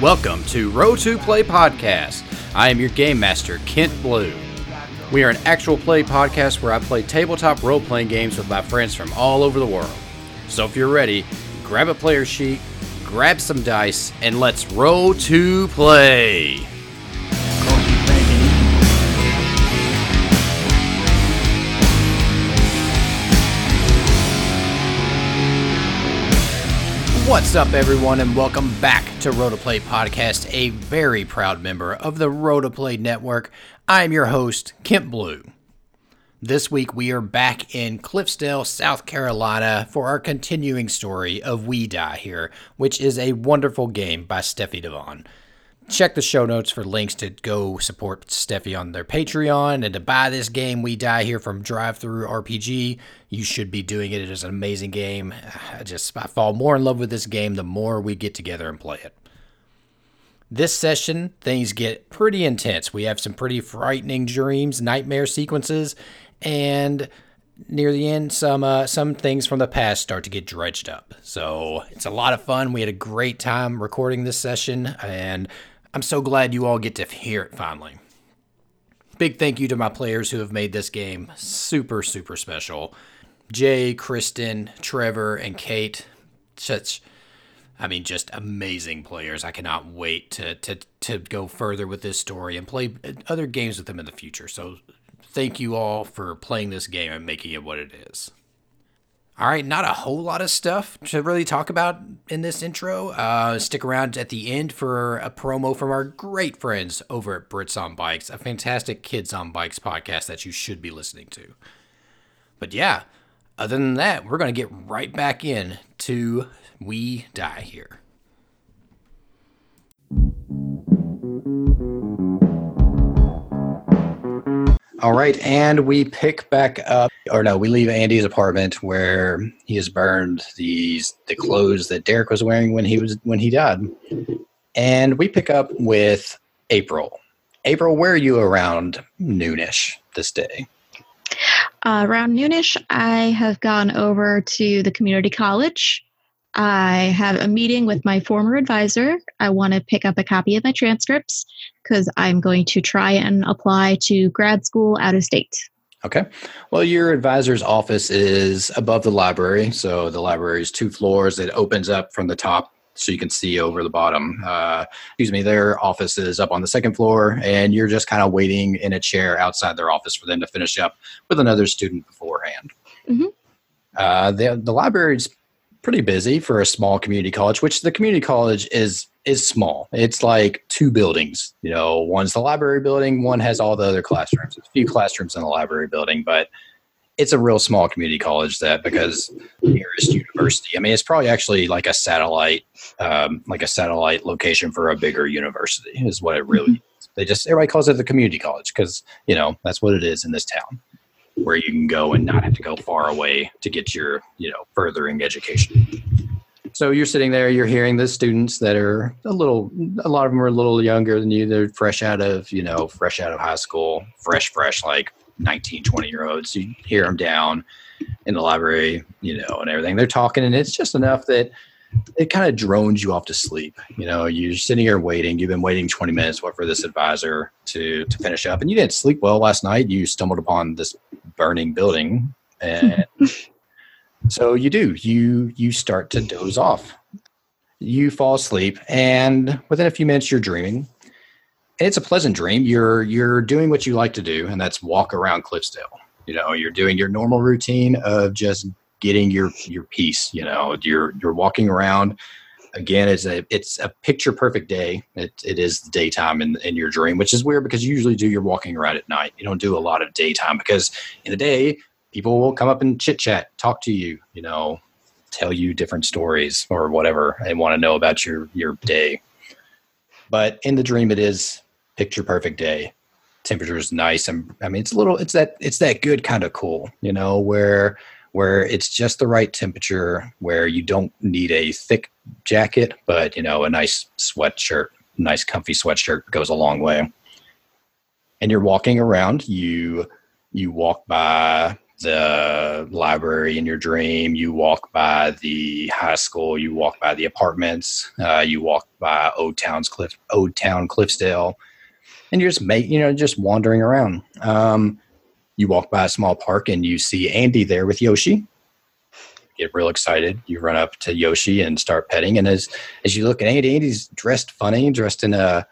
Welcome to Roll to Play Podcast. I am your game master, Kent Blue. We are an actual play podcast where I play tabletop role playing games with my friends from all over the world. So if you're ready, grab a player sheet, grab some dice, and let's roll to play. What's up, everyone, and welcome back to Roll to Play Podcast, a very proud member of the Roll to Play Network. I'm your host, Kent Blue. This week, we are back in Cliffsdale, South Carolina, for our continuing story of We Die Here, which is a wonderful game by Steffie de Vaan. Check the show notes for links to go support Steffie on their Patreon and to buy this game We Die Here from Drive Thru RPG. You should be doing it. It is an amazing game. I just I fall more in love with this game the more we get together and play it. This session, things get pretty intense. We have some pretty frightening dreams, nightmare sequences, and near the end, some uh, some things from the past start to get dredged up. So it's a lot of fun. We had a great time recording this session, and I'm so glad you all get to hear it finally. Big thank you to my players who have made this game super, super special. Jay, Kristin, Trevor, and Kate. Such, I mean, just amazing players. I cannot wait to, to, to go further with this story and play other games with them in the future. So thank you all for playing this game and making it what it is. All right, not a whole lot of stuff to really talk about in this intro. Uh, stick around at the end for a promo from our great friends over at Brits on Bikes, a fantastic kids on bikes podcast that you should be listening to. But yeah, other than that, we're going to get right back in to We Die Here. All right, and we pick back up, or no, we leave Andy's apartment where he has burned these the clothes that Derek was wearing when he was when he died, and we pick up with April. April, where are you around noonish this day? Uh, around noonish, I have gone over to the community college. I have a meeting with my former advisor. I want to pick up a copy of my transcripts because I'm going to try and apply to grad school out of state. Okay. Well, your advisor's office is above the library. So the library is two floors. It opens up from the top so you can see over the bottom. Uh, excuse me, their office is up on the second floor, and you're just kind of waiting in a chair outside their office for them to finish up with another student beforehand. Mhm. Uh, the, the library is pretty busy for a small community college, which the community college is is small. It's like two buildings. You know, one's the library building, one has all the other classrooms. There's a few classrooms in the library building, but it's a real small community college that because nearest university. I mean, it's probably actually like a satellite, um, like a satellite location for a bigger university is what it really is. They just everybody calls it the community college because you know that's what it is in this town, where you can go and not have to go far away to get your you know furthering education. So you're sitting there, you're hearing the students that are a little, a lot of them are a little younger than you. They're fresh out of, you know, fresh out of high school, fresh, fresh, like 19, 20 year olds. You hear them down in the library, you know, and everything. They're talking, and it's just enough that it kind of drones you off to sleep. You know, you're sitting here waiting. You've been waiting 20 minutes for this advisor to to finish up, and you didn't sleep well last night. You stumbled upon this burning building, and so you do. You you start to doze off. You fall asleep, and within a few minutes, you're dreaming. And it's a pleasant dream. You're you're doing what you like to do, and that's walk around Cliffsdale. You know, you're doing your normal routine of just getting your your peace. You know, you're you're walking around. Again, it's a it's a picture perfect day. It it is the daytime in in your dream, which is weird because you usually do your walking around at night. You don't do a lot of daytime because in the day people will come up and chit chat, talk to you. You know, tell you different stories or whatever, and want to know about your your day. But in the dream, it is picture perfect day. Temperature is nice, and I mean, it's a little. It's that. It's that good kind of cool, you know, where where it's just the right temperature, where you don't need a thick jacket, but you know, a nice sweatshirt nice comfy sweatshirt goes a long way. And you're walking around. You you walk by the library in your dream. You walk by the high school. You walk by the apartments. Uh, you walk by Old Town's Cliff, Old Town Cliffsdale, and you're just make you know just wandering around. Um, you walk by a small park and you see Andy there with Yoshi. Get real excited. You run up to Yoshi and start petting. And as as you look at Andy, Andy's dressed funny, dressed in a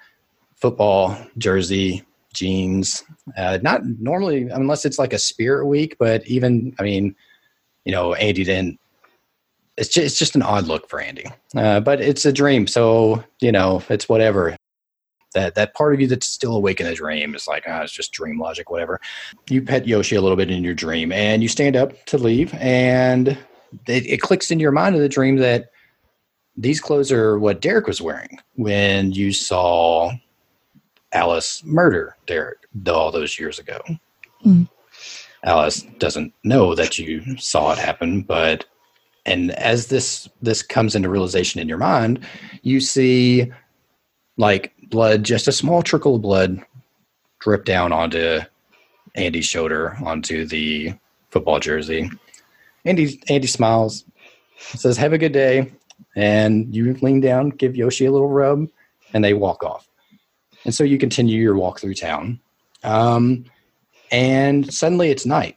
football jersey, jeans. Uh, not normally, unless it's like a spirit week, but even, I mean, you know, Andy didn't. It's just, it's just an odd look for Andy, uh, but it's a dream. So you know, it's whatever. That that part of you that's still awake in a dream is like, ah, it's just dream logic, whatever. You pet Yoshi a little bit in your dream, and you stand up to leave, and it, it clicks into your mind in the dream that these clothes are what Derek was wearing when you saw Alice murder Derek all those years ago. Mm. Alice doesn't know that you saw it happen, but and as this this comes into realization in your mind, you see like blood, just a small trickle of blood drip down onto Andy's shoulder, onto the football jersey. Andy Andy smiles, says, "Have a good day," and you lean down, give Yoshi a little rub, and they walk off. And so you continue your walk through town. Um, and suddenly it's night.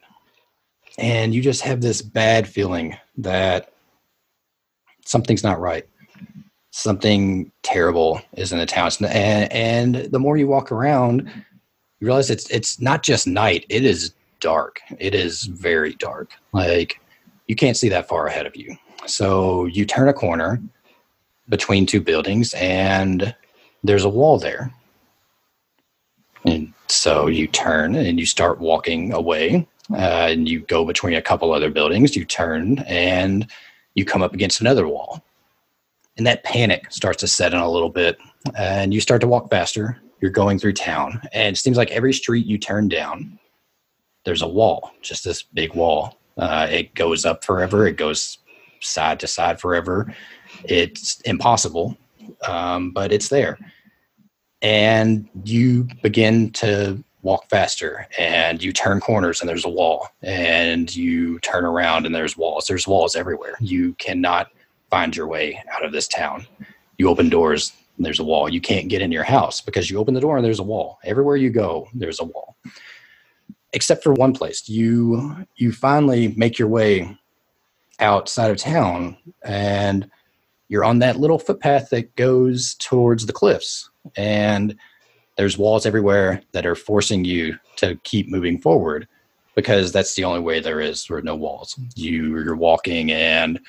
And you just have this bad feeling that something's not right. Something terrible is in the town. And, and the more you walk around, you realize it's it's not just night, it is dark. It is very dark. Like you can't see that far ahead of you. So you turn a corner between two buildings and there's a wall there and so you turn and you start walking away, uh, and you go between a couple other buildings. You turn and you come up against another wall. And that panic starts to set in a little bit, and you start to walk faster. You're going through town, and it seems like every street you turn down, there's a wall, just this big wall. Uh, it goes up forever, it goes side to side forever. It's impossible, um, but it's there and you begin to walk faster and you turn corners and there's a wall and you turn around and there's walls there's walls everywhere you cannot find your way out of this town. You open doors and there's a wall. You can't get in your house because you open the door and there's a wall. Everywhere you go there's a wall. Except for one place. You you finally make your way outside of town and you're on that little footpath that goes towards the cliffs. And there's walls everywhere that are forcing you to keep moving forward because that's the only way there is for no walls. You you're walking and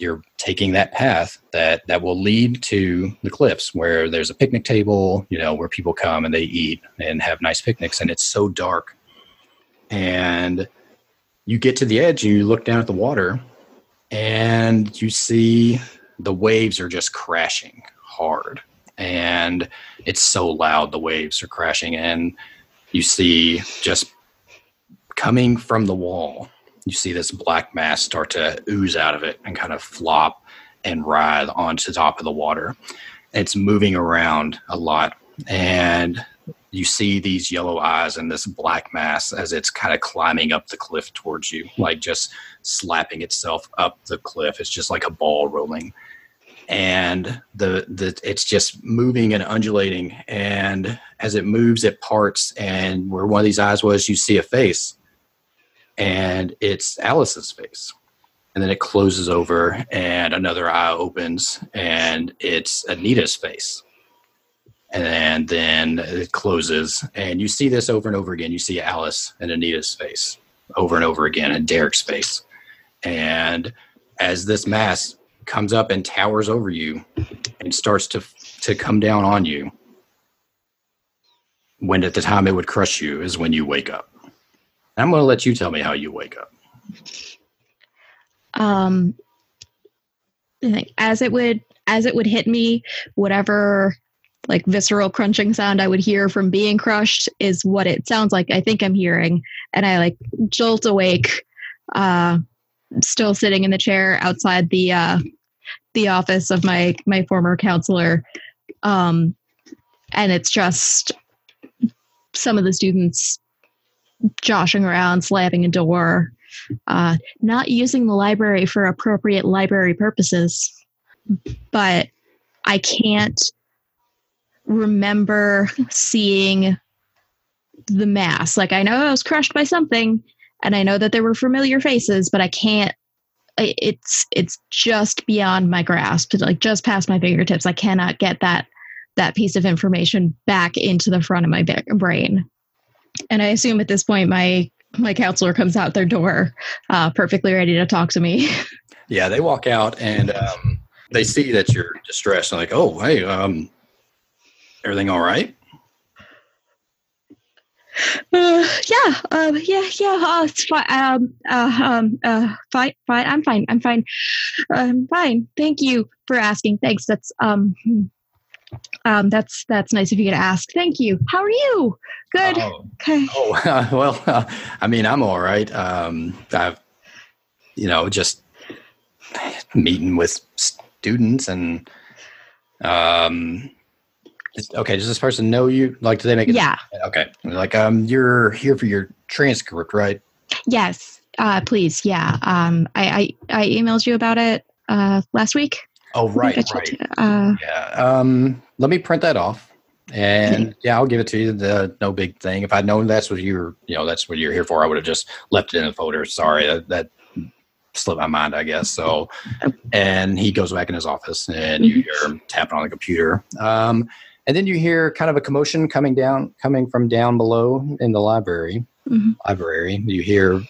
you're taking that path that that will lead to the cliffs where there's a picnic table you know where people come and they eat and have nice picnics and it's so dark. And you get to the edge and you look down at the water and you see the waves are just crashing hard. And it's so loud the waves are crashing and you see just coming from the wall you see this black mass start to ooze out of it and kind of flop and writhe onto the top of the water. It's moving around a lot. And you see these yellow eyes and this black mass as it's kind of climbing up the cliff towards you like just slapping itself up the cliff. It's just like a ball rolling. And the the it's just moving and undulating. And as it moves it parts. And where one of these eyes was you see a face and it's alice's face. And then it closes over and another eye opens and it's anita's face. And then it closes and you see this over and over again. You see alice and anita's face over and over again and derek's face. And as this mass comes up and towers over you and starts to to come down on you when at the time it would crush you is when you wake up i'm going to let you tell me how you wake up. Um as it would as it would hit me whatever like visceral crunching sound i would hear from being crushed is what it sounds like. I think i'm hearing and i like jolt awake uh still sitting in the chair outside the uh the office of my my former counselor. Um, and it's just some of the students joshing around, slamming a door, uh, not using the library for appropriate library purposes. But I can't remember seeing the mass. Like I know I was crushed by something, and I know that there were familiar faces, but I can't. It's it's just beyond my grasp, like just past my fingertips. I cannot get that that piece of information back into the front of my brain. And I assume at this point, my my counselor comes out their door, uh, perfectly ready to talk to me. Yeah, they walk out and um, they see that you're distressed. And like, oh, hey, um, everything all right? Uh, yeah, uh, yeah, yeah. Uh, it's fine. Um, uh, um, uh, fine, fine. I'm fine. I'm fine. I'm fine. Thank you for asking. Thanks. That's um, hmm. um, that's that's nice of you to ask. Thank you. How are you? Good. Oh, Okay. oh uh, well, uh, I mean, I'm all right. Um, I've, you know, just meeting with students and, um, okay, does this person know you? Like, do they make it? Yeah. Okay. Like, um, you're here for your transcript, right? Yes. Uh, please. Yeah. Um, I I, I emailed you about it uh last week. Oh, right, right. Uh, Yeah. Um, let me print that off. And yeah, I'll give it to you. The no big thing. If I'd known that's what you're, you know, that's what you're here for, I would have just left it in the folder. Sorry, that, that slipped my mind, I guess. So, and he goes back in his office, and you hear him tapping on the computer. Um, and then you hear kind of a commotion coming down, coming from down below in the library. Mhm. Library. You hear.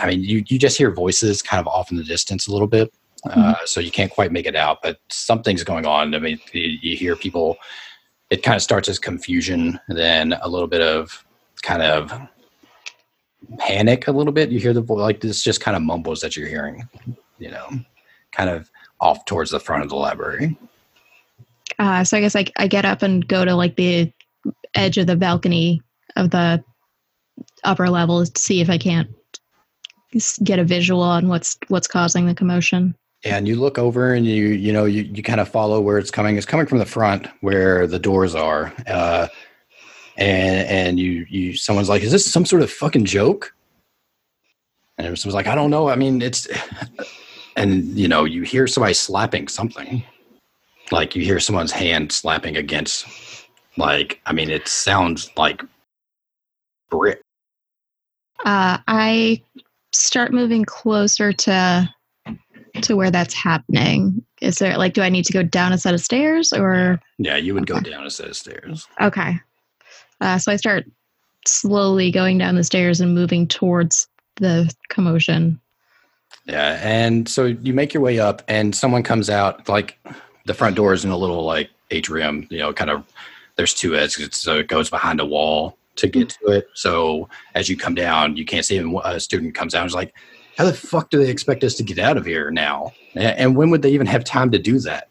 I mean, you you just hear voices kind of off in the distance a little bit. Uh, so you can't quite make it out, but something's going on. I mean, you, you hear people. It kind of starts as confusion, then a little bit of kind of panic. A little bit. You hear the voice like this, just kind of mumbles that you're hearing. You know, kind of off towards the front of the library. uh, so I guess I I get up and go to like the edge of the balcony of the upper level to see if I can't get a visual on what's what's causing the commotion. And you look over and you you know you, you kind of follow where it's coming. It's coming from the front where the doors are. Uh, and and you you someone's like, is this some sort of fucking joke? And someone's like, I don't know. I mean, it's and you know you hear somebody slapping something, like you hear someone's hand slapping against, like I mean, it sounds like brick. Uh, I start moving closer to to where that's happening. Is there like, do I need to go down a set of stairs or Yeah, you would go down a set of stairs. okay? Uh, so I start slowly going down the stairs and moving towards the commotion. Yeah, and so you make your way up, and someone comes out. Like the front door is in a little like atrium. You know, kind of. There's two exits, so it goes behind a wall to get to it. So as you come down, you can't see him. A student comes out and is like, "How the fuck do they expect us to get out of here now? And when would they even have time to do that?"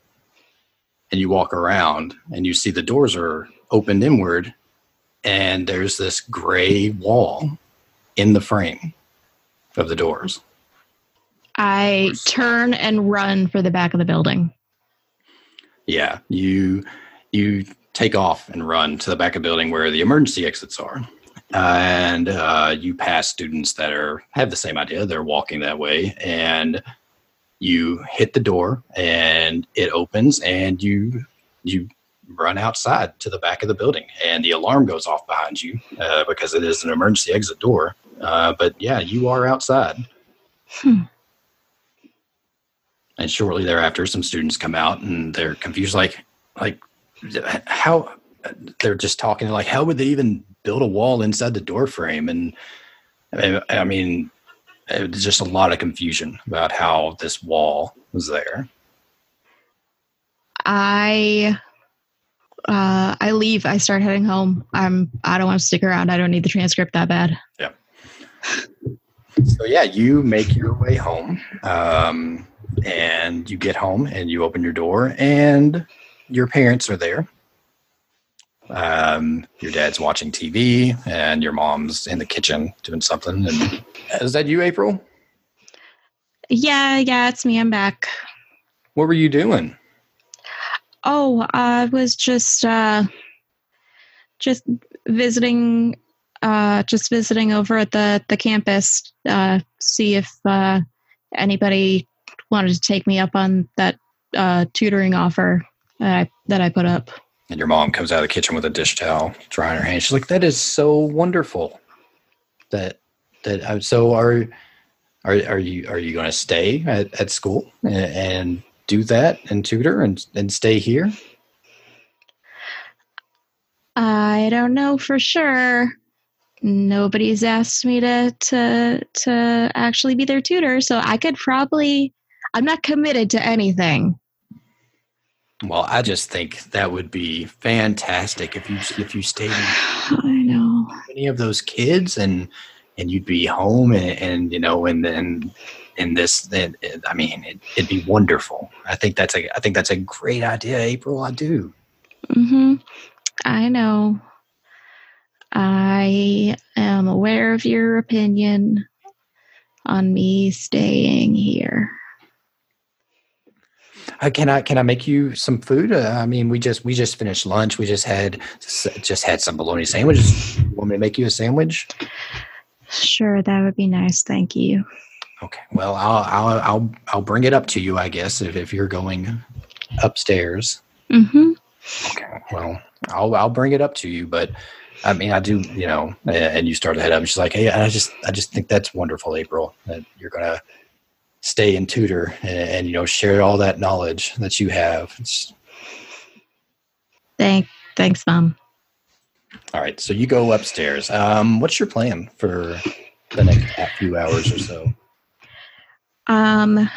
And you walk around, and you see the doors are opened inward, and there's this gray wall in the frame of the doors. I turn and run for the back of the building. Yeah, you you take off and run to the back of the building where the emergency exits are, and uh, you pass students that are have the same idea. They're walking that way, and you hit the door, and it opens, and you you run outside to the back of the building, and the alarm goes off behind you uh, because it is an emergency exit door. Uh, but yeah, you are outside. Hmm. And shortly thereafter, some students come out and they're confused, like, like how they're just talking like, how would they even build a wall inside the door frame? And I I mean, it was just a lot of confusion about how this wall was there. I uh, I leave. I start heading home. I'm. I don't want to stick around. I don't need the transcript that bad. Yeah. So yeah, you make your way home, um, and you get home and you open your door, and your parents are there. Um, your dad's watching TV, and your mom's in the kitchen doing something. And is that you, April? Yeah, yeah, it's me. I'm back. What were you doing? Oh, I was just uh, just visiting, uh, just visiting over at the the campus. Uh, see if uh, anybody wanted to take me up on that uh, tutoring offer that I that I put up. And your mom comes out of the kitchen with a dish towel, drying her hands. She's like, "That is so wonderful." That that uh, so are are are you are you going to stay at, at school and, and do that and tutor and and stay here? I don't know for sure. Nobody's asked me to to to actually be their tutor, so I could probably. I'm not committed to anything. Well, I just think that would be fantastic if you if you stayed I know. with any of those kids and and you'd be home and, and you know and then in this then I mean it, it'd be wonderful. I think that's a I think that's a great idea, April. I do. hmm I know. I am aware of your opinion on me staying here. Uh, can I can I make you some food? Uh, I mean, we just we just finished lunch. We just had just had some bologna sandwiches. You want me to make you a sandwich? Sure, that would be nice. Thank you. Okay. Well, I'll I'll I'll I'll bring it up to you. I guess if, if you're going upstairs. hmm Okay. Well, I'll I'll bring it up to you, but I mean, I do, you know. And you start to head up. And she's like, "Hey, I just I just think that's wonderful, April. That you're gonna stay and tutor and, and you know share all that knowledge that you have. It's, Thank, thanks, mom. all right. So you go upstairs. Um, what's your plan for the next few hours or so? Um,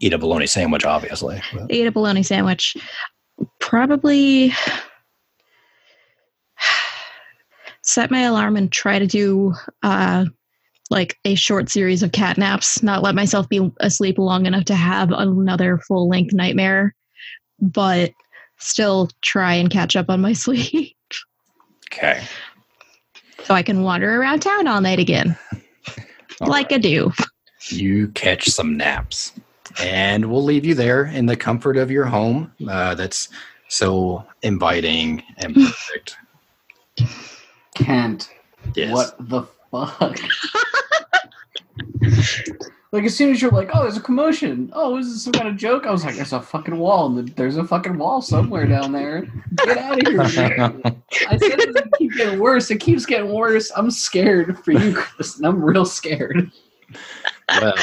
Eat a bologna sandwich, obviously. but- eat a bologna sandwich. Probably set my alarm and try to do uh, like a short series of cat naps. Not let myself be asleep long enough to have another full length nightmare, but still try and catch up on my sleep Okay. so I can wander around town all night again, All like right. I do. you catch some naps and we'll leave you there in the comfort of your home uh, that's so inviting and perfect Kent, yes what the fuck? like as soon as you're like, oh, there's a commotion. Oh, is this some kind of joke? I was like, there's a fucking wall. and There's a fucking wall somewhere down there. Get out of here. I said it would keep getting worse. It keeps getting worse. I'm scared for you, Chris. and I'm real scared. well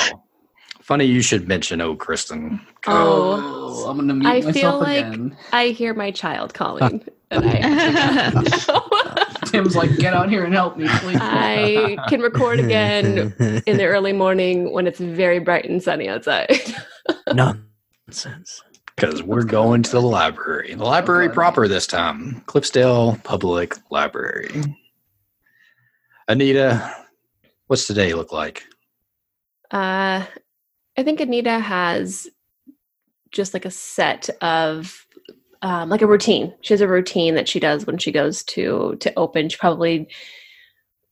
funny you should mention oh kristen oh. oh. I'm gonna mute I myself feel like- again. I hear my child calling, and I Tim's like, get out here and help me, please. I can record again in the early morning when it's very bright and sunny outside. Nonsense. because we're going to the library the library proper this time Cliffsdale public library anita what's today look like Uh, I think Anita has just like a set of um, like a routine. She has a routine that she does when she goes to to open. She probably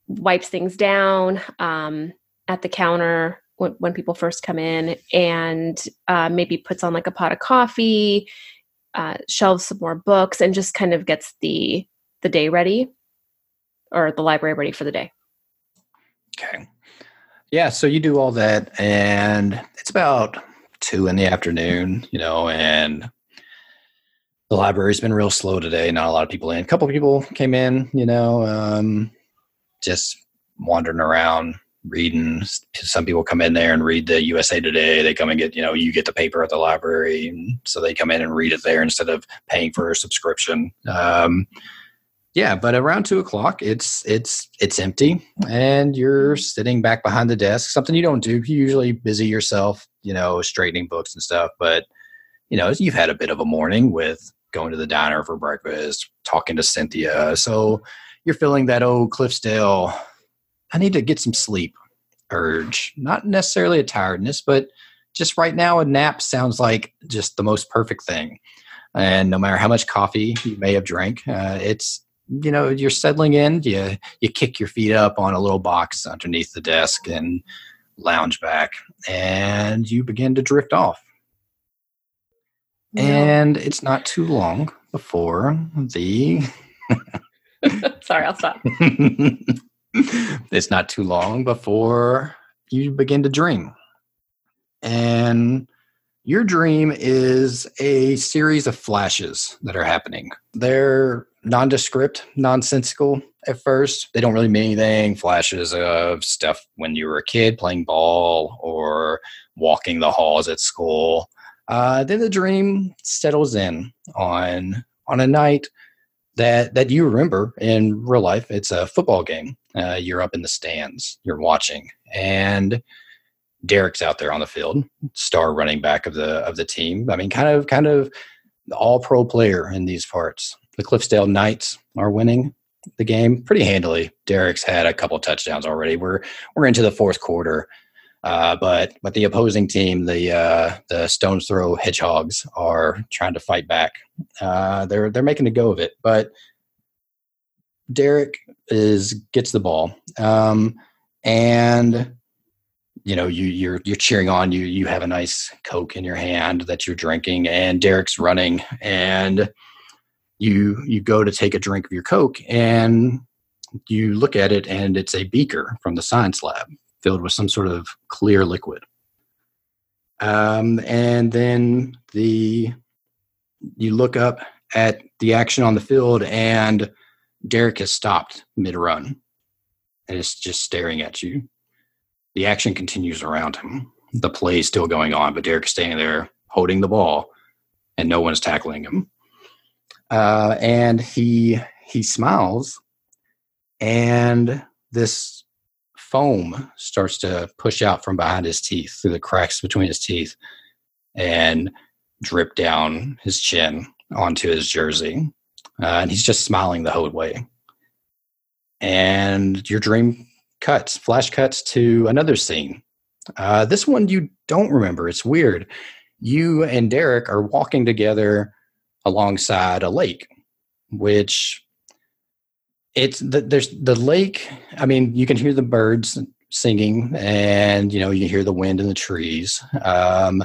wipes things down um, at the counter when, when people first come in, and uh, maybe puts on like a pot of coffee, uh, shelves some more books, and just kind of gets the the day ready or the library ready for the day. Okay. Yeah, so you do all that, and it's about two in the afternoon, you know, and the library's been real slow today. Not a lot of people in. A couple people came in, you know, um, just wandering around reading. Some people come in there and read the USA Today. They come and get, you know, you get the paper at the library, and so they come in and read it there instead of paying for a subscription. Um, yeah, but around two o'clock, it's it's it's empty, and you're sitting back behind the desk. Something you don't do. You usually busy yourself, you know, straightening books and stuff. But you know, you've had a bit of a morning with going to the diner for breakfast, talking to Cynthia. So you're feeling that old Cliffsdale. I need to get some sleep urge. Not necessarily a tiredness, but just right now, a nap sounds like just the most perfect thing. And no matter how much coffee you may have drank, uh, it's you know you're settling in you you kick your feet up on a little box underneath the desk and lounge back and you begin to drift off And it's not too long before the Sorry, I'll stop. it's not too long before you begin to dream. And your dream is a series of flashes that are happening. They're nondescript, nonsensical at first. They don't really mean anything. Flashes of stuff when you were a kid playing ball or walking the halls at school. Uh, then the dream settles in on on a night that that you remember in real life. It's a football game. Uh, you're up in the stands. You're watching, and Derek's out there on the field, star running back of the of the team. I mean, kind of kind of all pro player in these parts. The Cliffsdale Knights are winning the game pretty handily. Derek's had a couple touchdowns already. We're we're into the fourth quarter. Uh, but but the opposing team, the uh, the Stones Throw Hedgehogs, are trying to fight back. Uh, they're they're making a go of it, but Derek is gets the ball, um, and you know you you're you're cheering on. You you have a nice Coke in your hand that you're drinking, and Derek's running, and you you go to take a drink of your Coke, and you look at it, and it's a beaker from the science lab filled with some sort of clear liquid. Um, and then the you look up at the action on the field, and Derek has stopped mid run and is just staring at you. The action continues around him. The play is still going on, but Derek is standing there holding the ball, and no one's tackling him. Uh, and he he smiles, and this foam starts to push out from behind his teeth through the cracks between his teeth and drip down his chin onto his jersey. Uh, and he's just smiling the whole way. And your dream cuts, flash cuts to another scene. Uh, this one you don't remember. It's weird. You and Derek are walking together alongside a lake, which it's the, there's the lake. I mean, you can hear the birds singing, and you know you hear the wind in the trees. Um,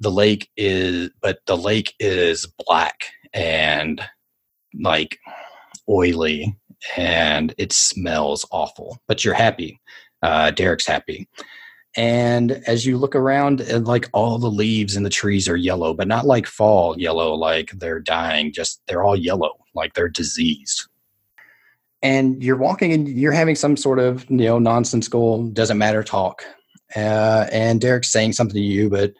the lake is, but the lake is black and like oily, and it smells awful. But you're happy. Uh, Derek's happy. And as you look around, like all the leaves in the trees are yellow, but not like fall yellow, like they're dying. Just they're all yellow, like they're diseased and you're walking and you're having some sort of you know nonsensical doesn't matter talk. Uh, and derek's saying something to you but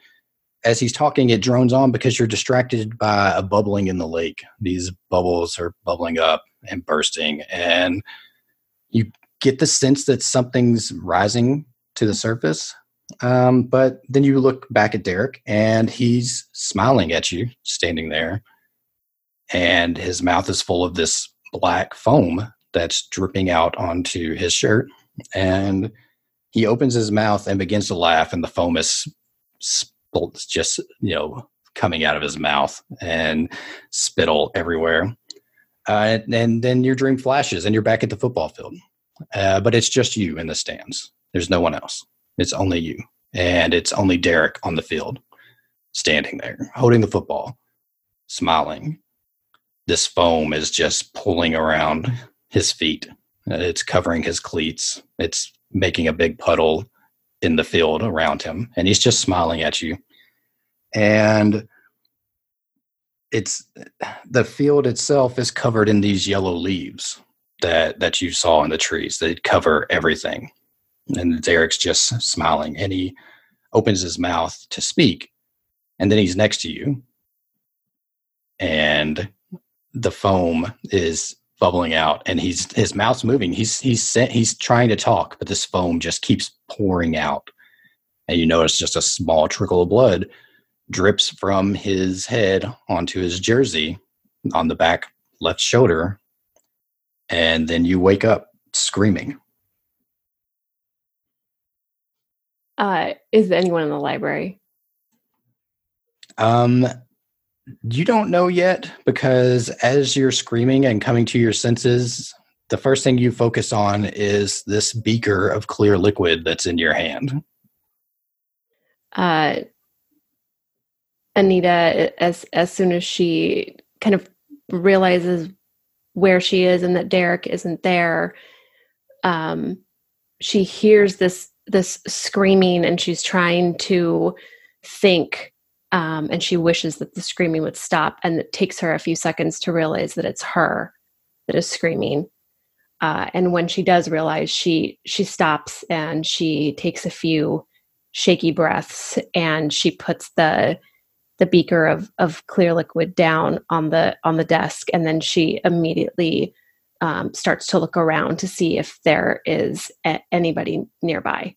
as he's talking it drones on because you're distracted by a bubbling in the lake. These bubbles are bubbling up and bursting and you get the sense that something's rising to the surface. Um, but then you look back at derek and he's smiling at you standing there and his mouth is full of this black foam that's dripping out onto his shirt. And he opens his mouth and begins to laugh, and the foam is just, you know, coming out of his mouth and spittle everywhere. Uh, and, and, then your dream flashes and you're back at the football field. Uh, but it's just you in the stands. There's no one else. It's only you. And it's only Derek on the field, standing there, holding the football, smiling. This foam is just pulling around his feet. It's covering his cleats. It's making a big puddle in the field around him, and he's just smiling at you. And it's the field itself is covered in these yellow leaves that that you saw in the trees. They cover everything. And Derek's just smiling, and he opens his mouth to speak, and then he's next to you, and the foam is bubbling out and he's his mouth's moving. He's he's he's trying to talk but this foam just keeps pouring out. And you notice just a small trickle of blood drips from his head onto his jersey on the back left shoulder. And then you wake up screaming. Uh is anyone in the library? Um you don't know yet because as you're screaming and coming to your senses, the first thing you focus on is this beaker of clear liquid that's in your hand. Uh, Anita, as as soon as she kind of realizes where she is and that Derek isn't there, um, she hears this this screaming and she's trying to think um, and she wishes that the screaming would stop and it takes her a few seconds to realize that it's her that is screaming. Uh, and when she does realize she she stops and she takes a few shaky breaths and she puts the the beaker of of clear liquid down on the on the desk. And then she immediately um, starts to look around to see if there is a- anybody nearby.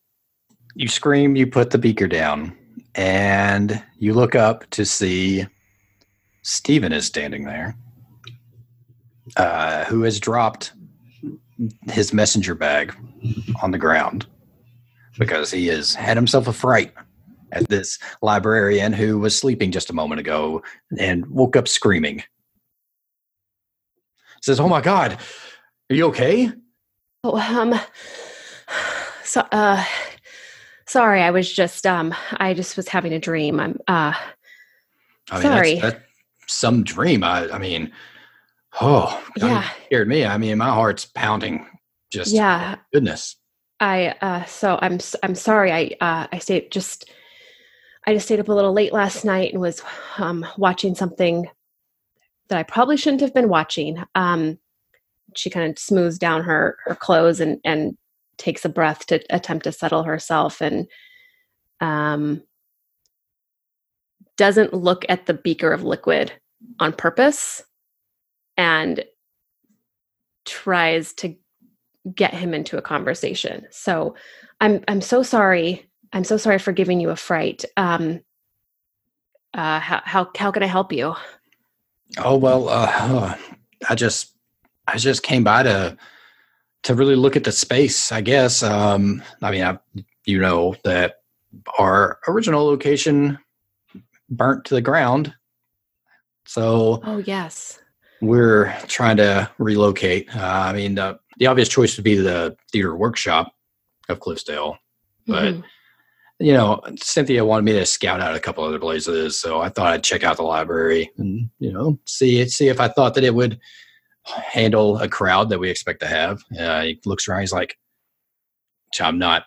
You scream, you put the beaker down, and you look up to see Stephen is standing there, uh, who has dropped his messenger bag on the ground because he has had himself a fright at this librarian who was sleeping just a moment ago and woke up screaming. Says, "Oh my God, are you okay?" Oh, um, so, uh, sorry, I was just, um, I just was having a dream. I'm, uh, I mean, Sorry. That's, that's some dream. I, I mean, oh, Yeah. scared me. I mean, my heart's pounding. Just yeah, goodness. I, uh, so I'm, I'm sorry. I, uh, I stayed just, I just stayed up a little late last night and was, um, watching something that I probably shouldn't have been watching. Um, she kind of smooths down her, her clothes and, and takes a breath to attempt to settle herself and, um, doesn't look at the beaker of liquid on purpose and tries to get him into a conversation. So I'm I'm so sorry. I'm so sorry for giving you a fright. Um uh how how how can I help you? Oh well, uh, I just, I just came by to, to really look at the space. I guess. Um, I mean, I, you know that our original location burnt to the ground, so Oh yes. we're trying to relocate. Uh, I mean, the, the obvious choice would be the theater workshop of Cliffsdale, but Mhm. you know, Cynthia wanted me to scout out a couple other places, so I thought I'd check out the library and you know see see if I thought that it would handle a crowd that we expect to have. Uh, he looks around, he's like, which I'm not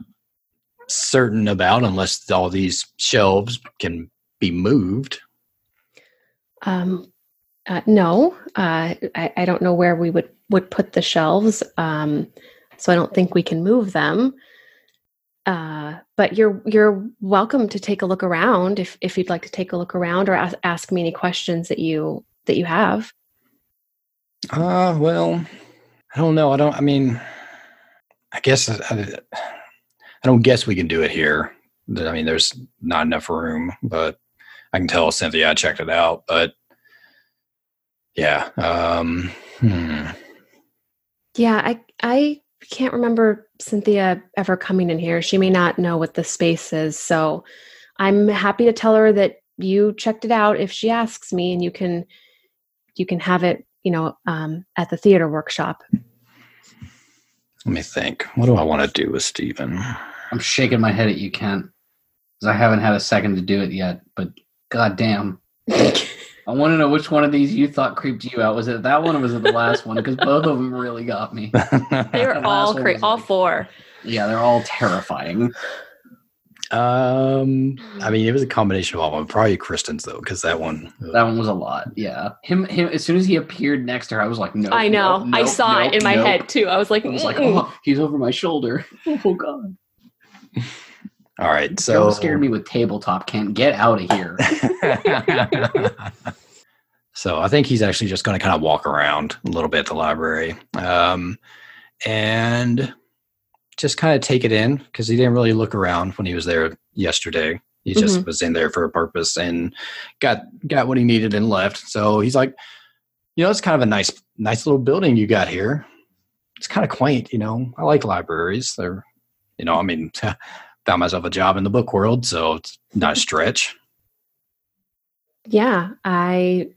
certain about unless all these shelves can be moved. Um uh, no, uh, I, I don't know where we would would put the shelves. Um, so I don't think we can move them. Uh, but you're you're welcome to take a look around if if you'd like to take a look around or ask, ask me any questions that you that you have. Uh, well, I don't know. I don't. I mean, I guess I, I, I don't guess we can do it here. I mean, there's not enough room, but I can tell Cynthia I checked it out. But yeah, um, hmm. Yeah, I I can't remember Cynthia ever coming in here. She may not know what the space is, so I'm happy to tell her that you checked it out if she asks me, and you can you can have it, you know, um, at the theater workshop. let me think. What do I want to do with Stephen? I'm shaking my head at you, Kent, because I haven't had a second to do it yet. But goddamn, I want to know which one of these you thought creeped you out. Was it that one or was it the last one? Because both of them really got me. They The were all one cra- all like- four. Yeah, they're all terrifying. Um, I mean, it was a combination of all of them. Probably Kristin's though, because that one. That one was a lot. Yeah, him. Him. As soon as he appeared next to her, I was like, no. I know. nope, I nope, saw nope, it in my nope. head too. I was like, I was like, oh, he's over my shoulder. Oh god. All right, So so scared me with tabletop. Can't get out of here. so I think he's actually just going to kind of walk around a little bit at the library um, and just kind of take it in because he didn't really look around when he was there yesterday. He just was in there for a purpose and got got what he needed and left. So he's like, you know, it's kind of a nice nice little building you got here. It's kind of quaint, you know. I like libraries. They're, you know, I mean, found myself a job in the book world, so it's not a stretch. yeah, I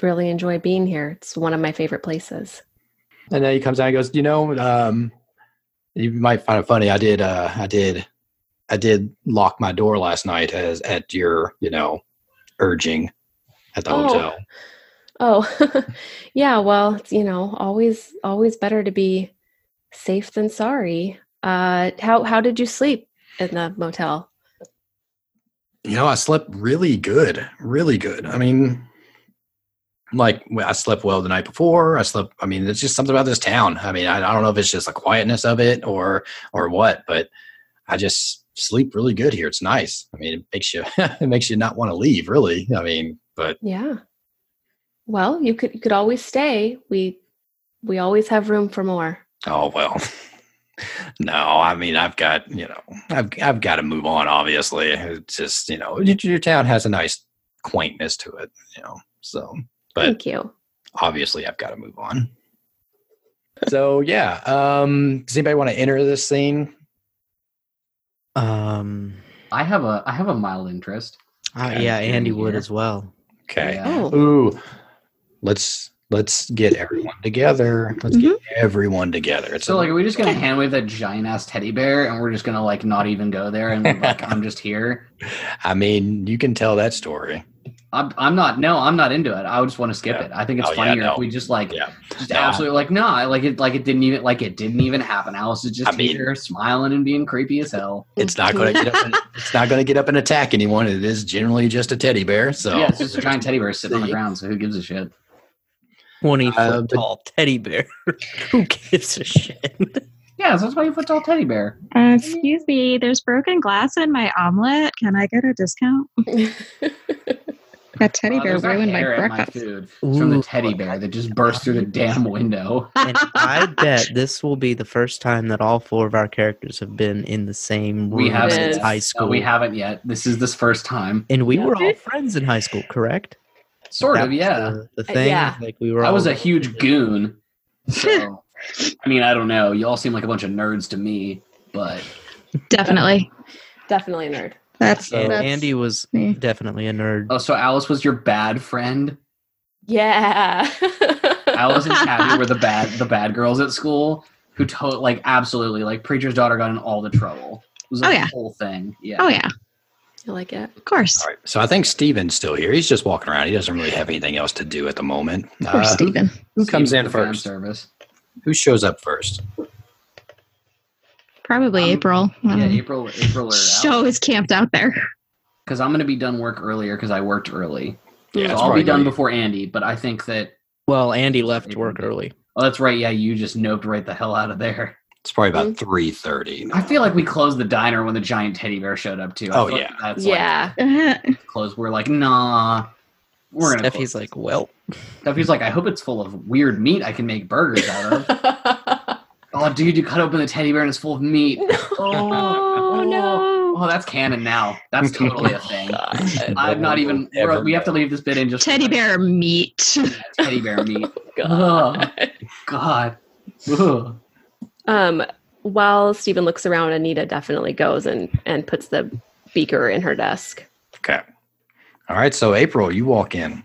really enjoy being here. It's one of my favorite places. And then he comes out and goes, you know, um, you might find it funny. I did, uh, I did, I did lock my door last night as at your, you know, urging at the Oh. hotel? Oh, yeah. Well, you know, always, always better to be safe than sorry. Uh, how how did you sleep in the motel? You know, I slept really good, really good. I mean, like I slept well the night before. I slept. I mean, it's just something about this town. I mean, I, I don't know if it's just the quietness of it or or what, but I just sleep really good here. It's nice. I mean, it makes you it makes you not want to leave. Really. I mean, but Yeah. Well, you could you could always stay. We we always have room for more. oh well. No, I mean I've got you know I've I've got to move on. Obviously, it's just you know your, your town has a nice quaintness to it. You know, so but Thank you. obviously I've got to move on. So yeah, um, does anybody want to enter this scene? Um, I have a I have a mild interest. uh, Okay. yeah, Andy would Yeah. as well. Okay. Yeah. Oh, Ooh, let's let's get everyone together. Let's get everyone together. It's So a- like, are we just gonna hand wave that giant ass teddy bear, and we're just gonna like not even go there, and like, I'm just here. I mean, you can tell that story. I'm, I'm not. No, I'm not into it. I just want to skip Yeah. it. I think it's Oh, yeah, funnier no. if we just like Yeah. just No. absolutely like no, like it like it didn't even like it didn't even happen. Alice is just I mean- here smiling and being creepy as hell. It's not going to get up. And, it's not going to get up and attack anyone. It is generally just a teddy bear. So yeah, it's just a giant teddy bear sitting on the ground. So who gives a shit? Twenty foot Uh, but- tall teddy bear. Who gives a shit? Yeah, so that's why you put tall teddy bear. Uh, excuse me, there's broken glass in my omelet. Can I get a discount? That teddy bear there's not ruined my hair at breakfast. food. It's from the teddy bear that just burst through the damn window. and I bet this will be the first time that all four of our characters have been in the same room We haven't. since Yes. high No, school. we haven't yet. This is this first time. and we were all friends in high school, correct? Sort That of, yeah. The, the Uh, thing, yeah. like we were. I was a huge goon. So, I mean, I don't know. You all seem like a bunch of nerds to me, but Definitely. Definitely a nerd. That's, And that's Andy was me. definitely a nerd. oh, so Alice was your bad friend. Yeah. Alice and Tabby were the bad the bad girls at school who told like absolutely like preacher's daughter got in all the trouble. It was Oh, yeah. the whole thing. Yeah. Oh yeah, I like it. of course. all right. So I think Steven's still here. He's just walking around. He doesn't really have anything else to do at the moment. Poor Uh, who, Steven. who comes Steven in for first? Service. Who shows up first? Probably Um, April. Yeah, April. April or show is camped out there. because I'm gonna be done work earlier because I worked early. Yeah, so I'll be done gonna- before Andy. But I think that Well, Andy left April work did. early. oh, that's right. Yeah, you just noped right the hell out of there. It's probably about Mm. three thirty. I feel like we closed the diner when the giant teddy bear showed up too. I Oh, feel like yeah. that's Yeah. like closed. We're like, nah, we're gonna. Steffie's close like, well, this. Steffie's like, I hope it's full of weird meat I can make burgers out of. oh, dude, you cut open the teddy bear and it's full of meat. oh no. Oh, that's canon now. That's totally a thing. God. I'm not even. We're, we have to leave this bit in just Teddy bear meat. Teddy bear meat. God. God. Ugh. Um, while Stephen looks around, Anita definitely goes and and puts the beaker in her desk. Okay. All right. So April, you walk in.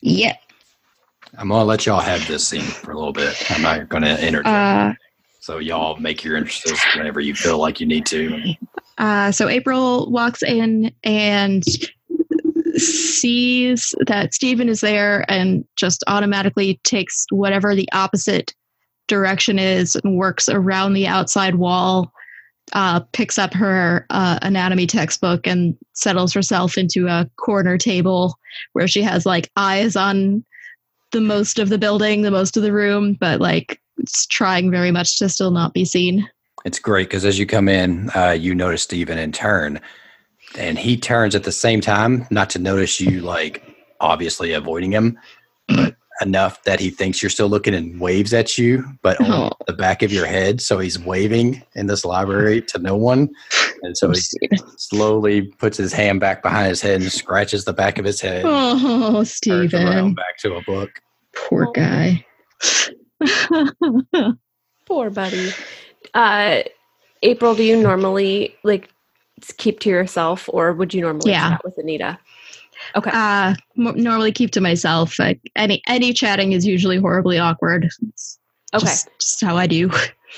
Yeah. I'm gonna let y'all have this scene for a little bit. I'm not gonna interject. Uh, so y'all make your entrances whenever you feel like you need to. uh, so April walks in and sees that Stephen is there and just automatically takes whatever the opposite direction is and works around the outside wall. Uh, picks up her uh, anatomy textbook and settles herself into a corner table where she has like eyes on the most of the building, the most of the room, but like it's trying very much to still not be seen. It's great because as you come in, uh, you notice Steven in turn, and he turns at the same time, not to notice you like obviously avoiding him, but enough that he thinks you're still looking and waves at you, but on Oh. the back of your head. So he's waving in this library to no one, and so he slowly puts his hand back behind his head and scratches the back of his head. Oh, turns around Stephen. back to a book. Poor Oh. guy. Poor buddy. Uh, April, do you normally like keep to yourself, or would you normally Yeah. chat with Anita? Okay. uh, m- normally keep to myself. Like any any chatting is usually horribly awkward. It's Okay. just, just how I do.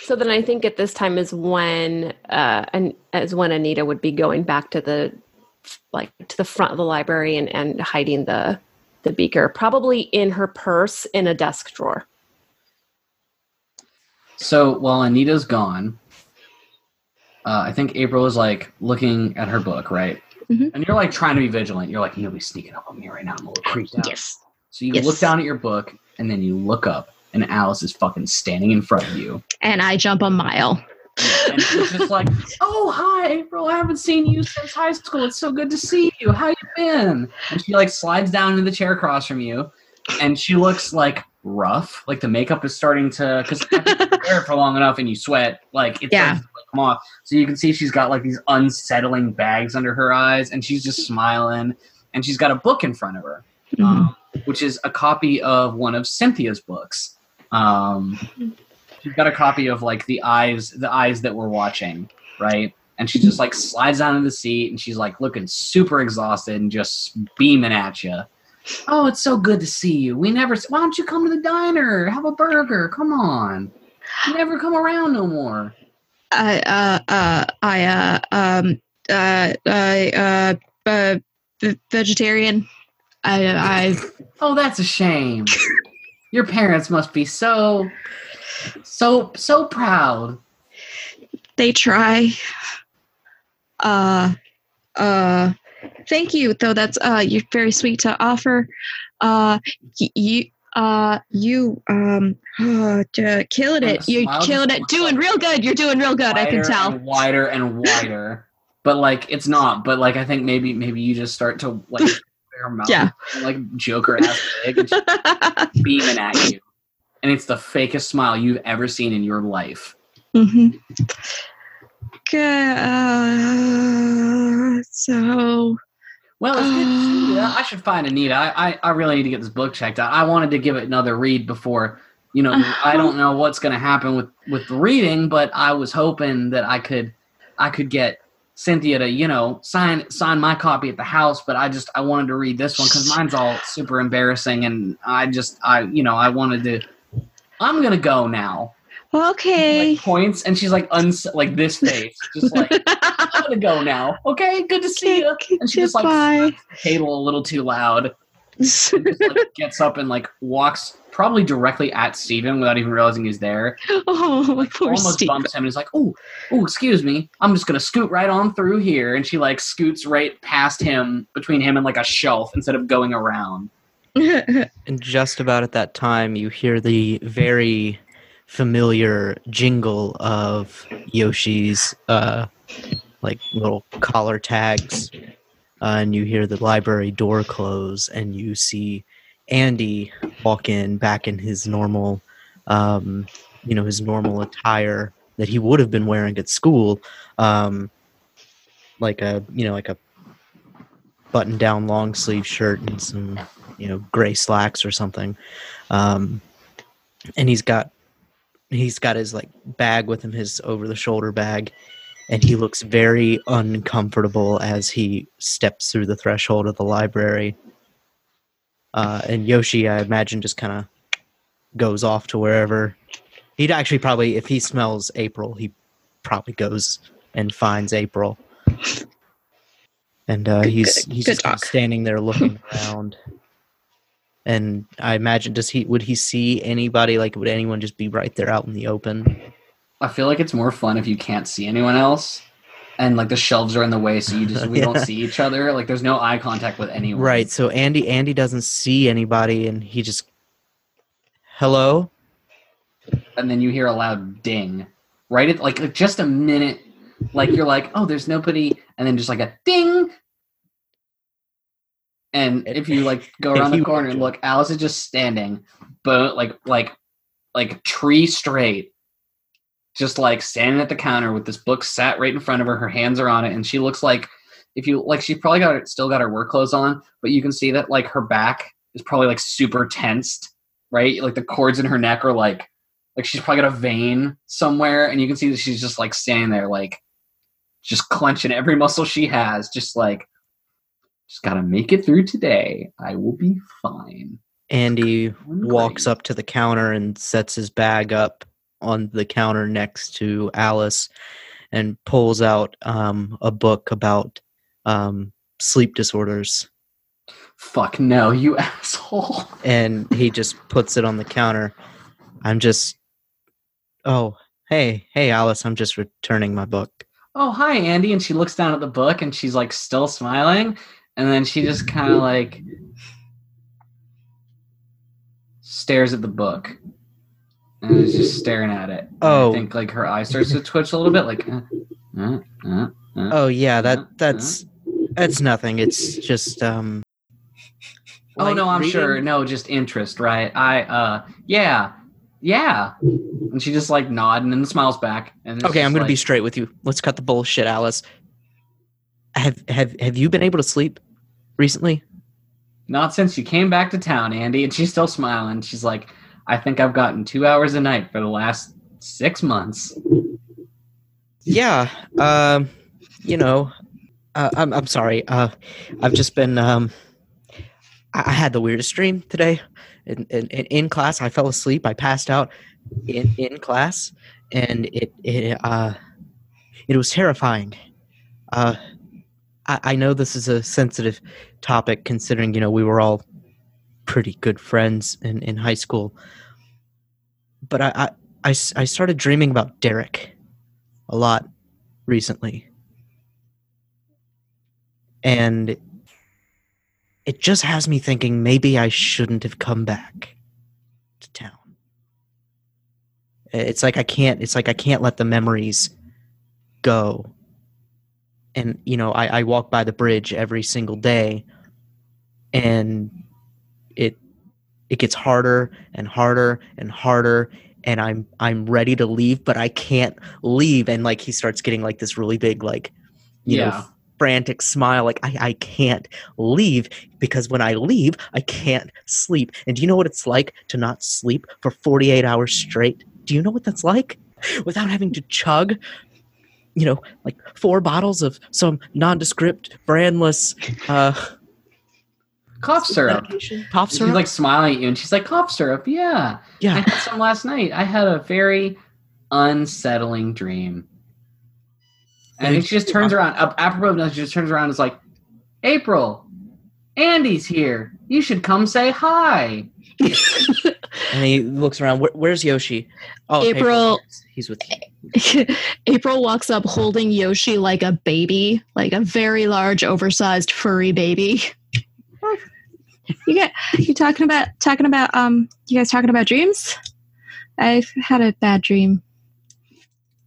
So then I think at this time is when uh and as when Anita would be going back to the like to the front of the library and, and hiding the the beaker, probably in her purse in a desk drawer. So while Anita's gone, uh, I think April is like looking at her book, right? Mhm. And you're like trying to be vigilant. You're like, nobody's sneaking up on me right now. I'm a little creeped out. Yes. So you Yes. look down at your book, and then you look up, and Alice is fucking standing in front of you. And I jump a mile. And she's just like, "Oh, hi, April. I haven't seen you since high school. It's so good to see you. How you been?" And she like slides down into the chair across from you, and she looks like rough. Like the makeup is starting to because wear it for long enough and you sweat, like it's Yeah. like, come off. So you can see she's got like these unsettling bags under her eyes, and she's just smiling. And she's got a book in front of her Mhm. um, which is a copy of one of Cynthia's books. Um, she's got a copy of like the eyes, the eyes that we're watching, right? And she just like slides down in the seat, and she's like looking super exhausted and just beaming at you. Oh, it's so good to see you. We never. Why don't you come to the diner? Have a burger. Come on. You never come around no more. I uh uh I uh um uh I uh, uh v- vegetarian. I I Oh, that's a shame. Your parents must be so, so, so proud. they try. Uh uh thank you though that's uh you're very sweet to offer. Uh y- you uh you um uh, And it. Just killing it. Doing real good. You're doing real good. I can tell. and wider and wider. but like it's not. But like I think maybe maybe you just start to like Yeah. like Joker ass big beaming at you, and it's the fakest smile you've ever seen in your life. Mm-hmm. Uh, so Well, it's good to. I should find Anita. I, I I really need to get this book checked out. I wanted to give it another read before. You know, I don't know what's going to happen with with the reading, but I was hoping that I could I could get Cynthia to you know sign sign my copy at the house. But I just I wanted to read this one because mine's all super embarrassing, and I just I you know I wanted to. I'm gonna go now. okay. Like points, and she's like uns like this face, just like I'm gonna go now. Okay, good to see you. And she just like table a little too loud just like gets up and like walks probably directly at Steven without even realizing he's there. oh, poor Almost bumps him and is like, "Oh, oh, excuse me. I'm just gonna scoot right on through here." And she like scoots right past him, between him and like a shelf, instead of going around. And just about at that time, you hear the very familiar jingle of Yoshi's uh, like little collar tags, uh, and you hear the library door close, and you see Andy walk in back in his normal, um, you know, his normal attire that he would have been wearing at school, um, like a you know like a button down long sleeve shirt and some you know gray slacks or something. Um and he's got he's got his like bag with him his over the shoulder bag and he looks very uncomfortable as he steps through the threshold of the library. Uh and yoshi i imagine just kind of goes off to wherever. He'd actually probably if he smells april he probably goes and finds april. And uh, he's good- he's good just standing there looking around and i imagine does he would he see anybody like would anyone just be right there out in the open I feel like it's more fun if you can't see anyone else, and like the shelves are in the way, so you just we don't see each other. Like there's no eye contact with anyone. right so andy andy doesn't see anybody and he just hello and then you hear a loud ding right at like, like just a minute like you're like oh there's nobody and then just like a ding and if you like go around the corner and look alice is just standing but like like like tree straight just like standing at the counter with this book sat right in front of her her hands are on it and she looks like if you like she's probably got still got her work clothes on but you can see that like her back is probably like super tensed right? Like the cords in her neck are like like she's probably got a vein somewhere and you can see that she's just like standing there like just clenching every muscle she has just like just gotta make it through today i will be fine andy walks great. up to the counter and sets his bag up on the counter next to alice and pulls out um, a book about um, sleep disorders. Fuck no, you asshole. And he just puts it on the counter. I'm just, oh, hey, hey, Alice, I'm just returning my book. Oh, hi, Andy. And she looks down at the book and she's like still smiling. And then she just kind of like stares at the book and is just staring at it. And Oh. I think like her eye starts to twitch a little bit, like, uh, uh, uh, uh. Oh yeah, Uh, that that's that's nothing. It's just um. Oh like no, I'm reading- sure. No, just interest, right? I uh yeah. Yeah. And she just like nodding and then smiles back. And Okay, I'm gonna be straight with you. Let's cut the bullshit, Alice. Have have have you been able to sleep recently? not since you came back to town, Andy. And she's still smiling. She's like, I think I've gotten two hours a night for the last six months. Yeah. Um. You know, uh, I'm I'm sorry. Uh, I've just been um. I, I had the weirdest dream today. In, in in in class, I fell asleep. I passed out in in class, and it it uh, it was terrifying. Uh, I, I know this is a sensitive topic, considering you know we were all pretty good friends in in high school. But I I I started dreaming about Derek a lot recently. And it just has me thinking maybe I shouldn't have come back to town. It's like I can't it's like I can't let the memories go. And you know, I, I walk by the bridge every single day and it it gets harder and harder and harder and I'm I'm ready to leave, but I can't leave. And like he starts getting like this really big like you Yeah. know frantic smile like I, I can't leave because when I leave I can't sleep. And do you know what it's like to not sleep for 48 hours straight? Do you know what that's like? Without having to chug you know like four bottles of some nondescript brandless uh Cough syrup. medication, cough She's syrup. like smiling at you and she's like, cough syrup, yeah. yeah." I had some last night. I had a very unsettling dream. And then she just turns around, up apropos of nothing, she just turns around and is like, April, Andy's here. You should come say hi. And he looks around. Where, where's Yoshi? Oh, April- He's with. April walks up holding Yoshi like a baby, like a very large, oversized, furry baby. You get you talking about talking about um you guys talking about dreams? I've had a bad dream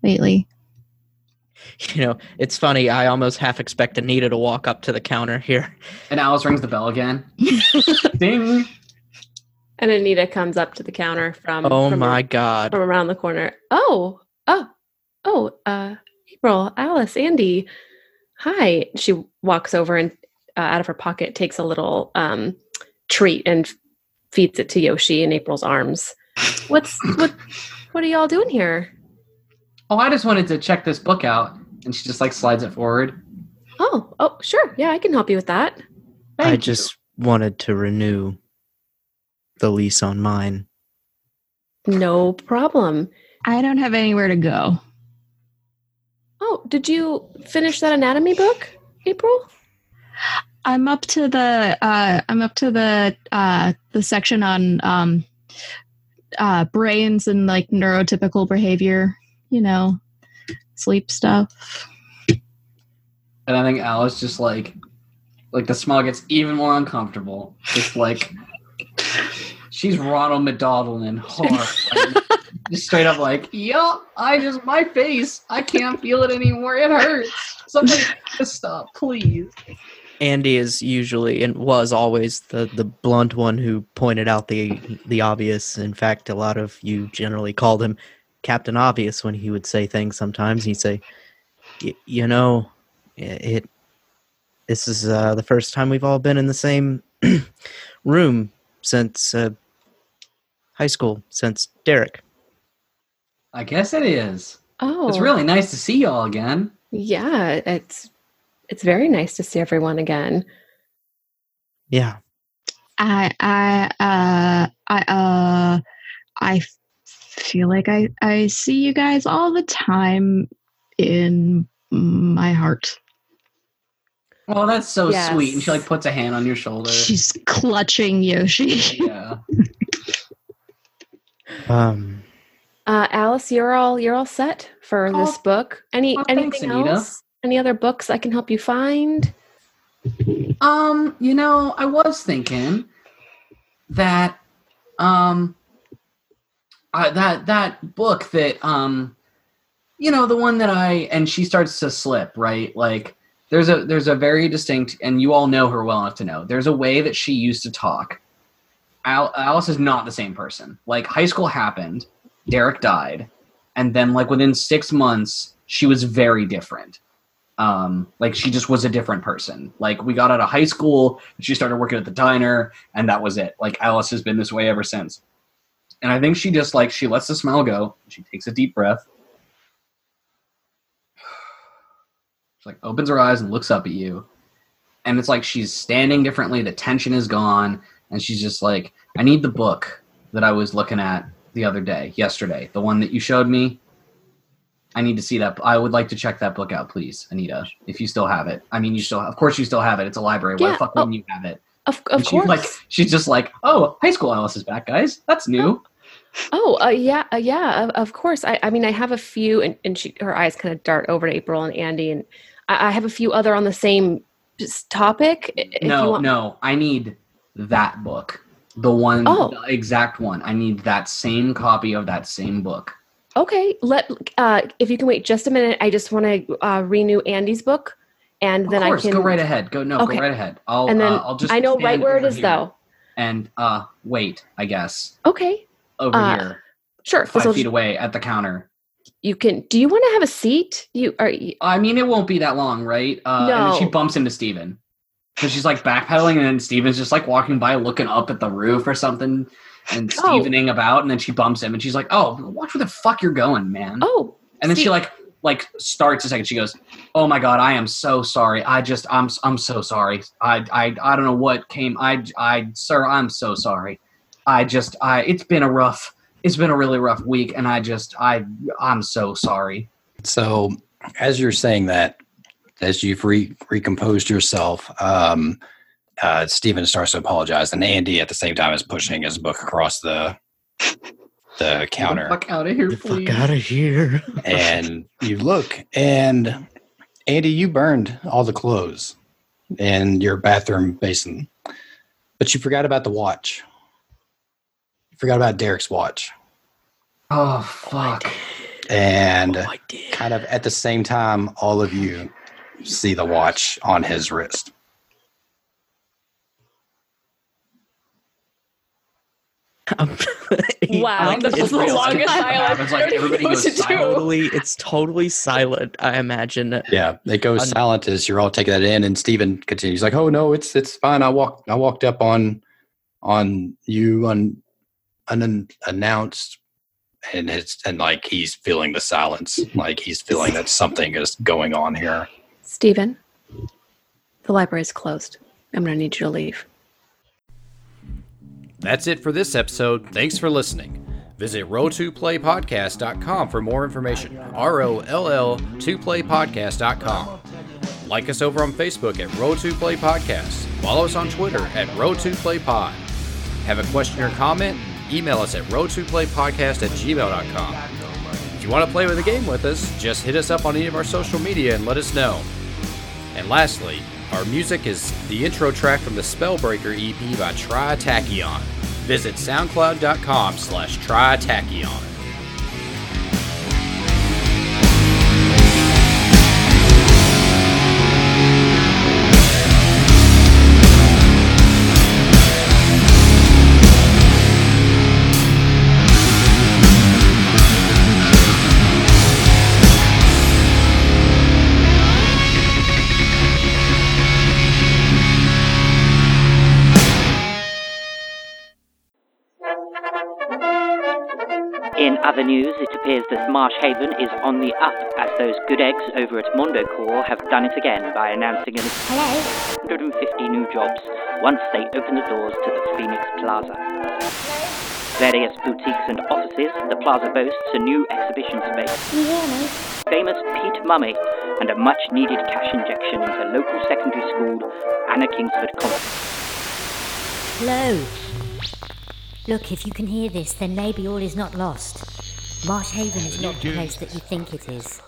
lately. You know, it's funny. I almost half expect Anita to walk up to the counter here. And Alice rings the bell again. Ding. And Anita comes up to the counter from Oh from, my god! from around the corner. Oh, oh, oh, uh, April, Alice, Andy. Hi. She walks over and uh, out of her pocket takes a little um, treat and feeds it to Yoshi in April's arms. What's what? What are y'all doing here? Oh, I just wanted to check this book out. And she just like slides it forward. Oh, oh, sure. Yeah, I can help you with that. I you. just wanted to renew the lease on mine. No problem. I don't have anywhere to go. Oh, did you finish that anatomy book, April? I'm up to the uh I'm up to the uh the section on um uh brains and like neurotypical behavior, you know, sleep stuff. And I think Alice just like, like the smile gets even more uncomfortable. Just like, she's Ronald McDonald in horror. Like, just straight up like, yup, I just, my face, I can't feel it anymore. It hurts. Somebody just stop, please. Andy is usually and was always the the blunt one who pointed out the the obvious. In fact, a lot of you generally called him Captain Obvious when he would say things. Sometimes he'd say, "Y- "You know, it, it this is uh, the first time we've all been in the same room since uh, high school, since Derek." I guess it is. Oh, It's really nice to see y'all again. yeah. It's it's very nice to see everyone again. Yeah, I I uh I uh I f- feel like I I see you guys all the time in my heart. Oh, that's so Yes. sweet. And she like puts a hand on your shoulder. She's clutching Yoshi. yeah. Um, Uh, Alice, you're all you're all set for Oh, this book. Any well, thanks, anything Anita. else? Any other books I can help you find? Um, you know, I was thinking that um uh, that that book that um you know the one that I and she starts to slip right like there's a there's a very distinct and you all know her well enough to know there's a way that she used to talk. Al- Alice is not the same person. Like high school happened, Derek died, and then like within six months she was very different um like she just was a different person like we got out of high school she started working at the diner and that was it like alice has been this way ever since and i think she just like she lets the smile go she takes a deep breath like opens her eyes and looks up at you and it's like she's standing differently the tension is gone and she's just like i need the book that i was looking at the other day yesterday the one that you showed me I need to see that. I would like to check that book out, please, Anita, if you still have it. I mean, you still, of course, you still have it. It's a library. Why the fuck oh, wouldn't you have it? Of, of she's course. like, she's just like, oh, high school Alice is back, guys. That's new. Oh, uh, yeah, uh, yeah, of, of course. I, I mean, I have a few, and, and she, her eyes kind of dart over to April and Andy, and I, I have a few other on the same topic. i- if you no, no, I need that book, the one, Oh. the exact one. I need that same copy of that same book. Okay, let uh, if you can wait just a minute. I just want to uh, renew Andy's book, and Of then course, I can go right ahead. Go no, Okay. go right ahead. I'll, And then uh, I'll just. I know right where it is though. And uh, wait, I guess Okay, over Uh, here, sure. five feet away at the counter. You can. Do you want to have a seat? You are. you- I mean, it won't be that long, right? Uh, And then she bumps into Steven. So she's like backpedaling, and then Steven's just like walking by, looking up at the roof or something, and Oh. Stevening about. And then she bumps him, and she's like, "Oh, watch where the fuck you're going, man." Oh, and then she like like starts a second. She goes, "Oh my god, I am so sorry. I just I'm I'm so sorry. I I I don't know what came. I I sir, I'm so sorry. I just I it's been a rough." It's been a really rough week, and I just I I'm so sorry. So, as you're saying that, as you've re- recomposed yourself, um, uh, Stephen starts to apologize, and Andy at the same time is pushing his book across the the Get the counter. fuck out of here, the please. fuck out of here. and you look, and Andy, you burned all the clothes in your bathroom basin, but you forgot about the watch. You forgot about Derek's watch, Oh fuck. and Oh, I did. kind of at the same time, all of you see the watch on his wrist. Um, wow, Like, that it's was the real. longest silence. happens, like, everybody goes to totally it's totally silent i imagine Yeah, it goes Un- silent as you're all taking that in, and Stephen continues like, "Oh no, it's it's fine. I walked I walked up on on you un, unannounced, and it's and like he's feeling the silence, like he's feeling that something is going on here. Stephen, the library is closed. I'm going to need you to leave. That's it for this episode. Thanks for listening. Visit rolltoplaypodcast.com for more information. R O L L 2playpodcast.com. Like us over on Facebook at Roll To Play Podcast. Follow us on Twitter at RollToPlayPod. Have a question or comment? Email us at rolltoplaypodcast at gmail.com. If you want to play with a game with us, just hit us up on any of our social media and let us know. And lastly, our music is the intro track from the Spellbreaker EP by Tritachyon. Visit soundcloud.com slash Tritachyon. Appears that Marsh Haven is on the up, as those good eggs over at Mondo Core have done it again by announcing an 150 new jobs once they open the doors to the Phoenix Plaza. Various boutiques and offices, the plaza boasts a new exhibition space. Famous Pete Mummy, and a much needed cash injection into local secondary school Anna Kingsford College. Hello. Look, if you can hear this, then maybe all is not lost. Marsh Haven is not the place that you think it is.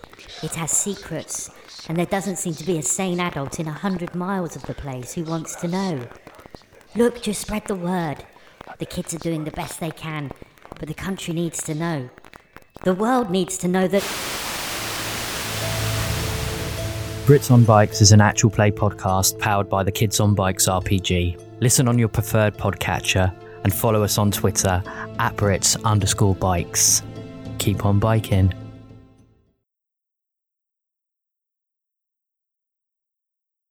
It has secrets, and there doesn't seem to be a sane adult in a hundred miles of the place who wants to know. Look, just spread the word. The kids are doing the best they can, but the country needs to know. The world needs to know that. Brits on Bikes is an actual play podcast powered by the Kids on Bikes RPG. Listen on your preferred podcatcher and follow us on Twitter at Brits underscore bikes. Keep on biking.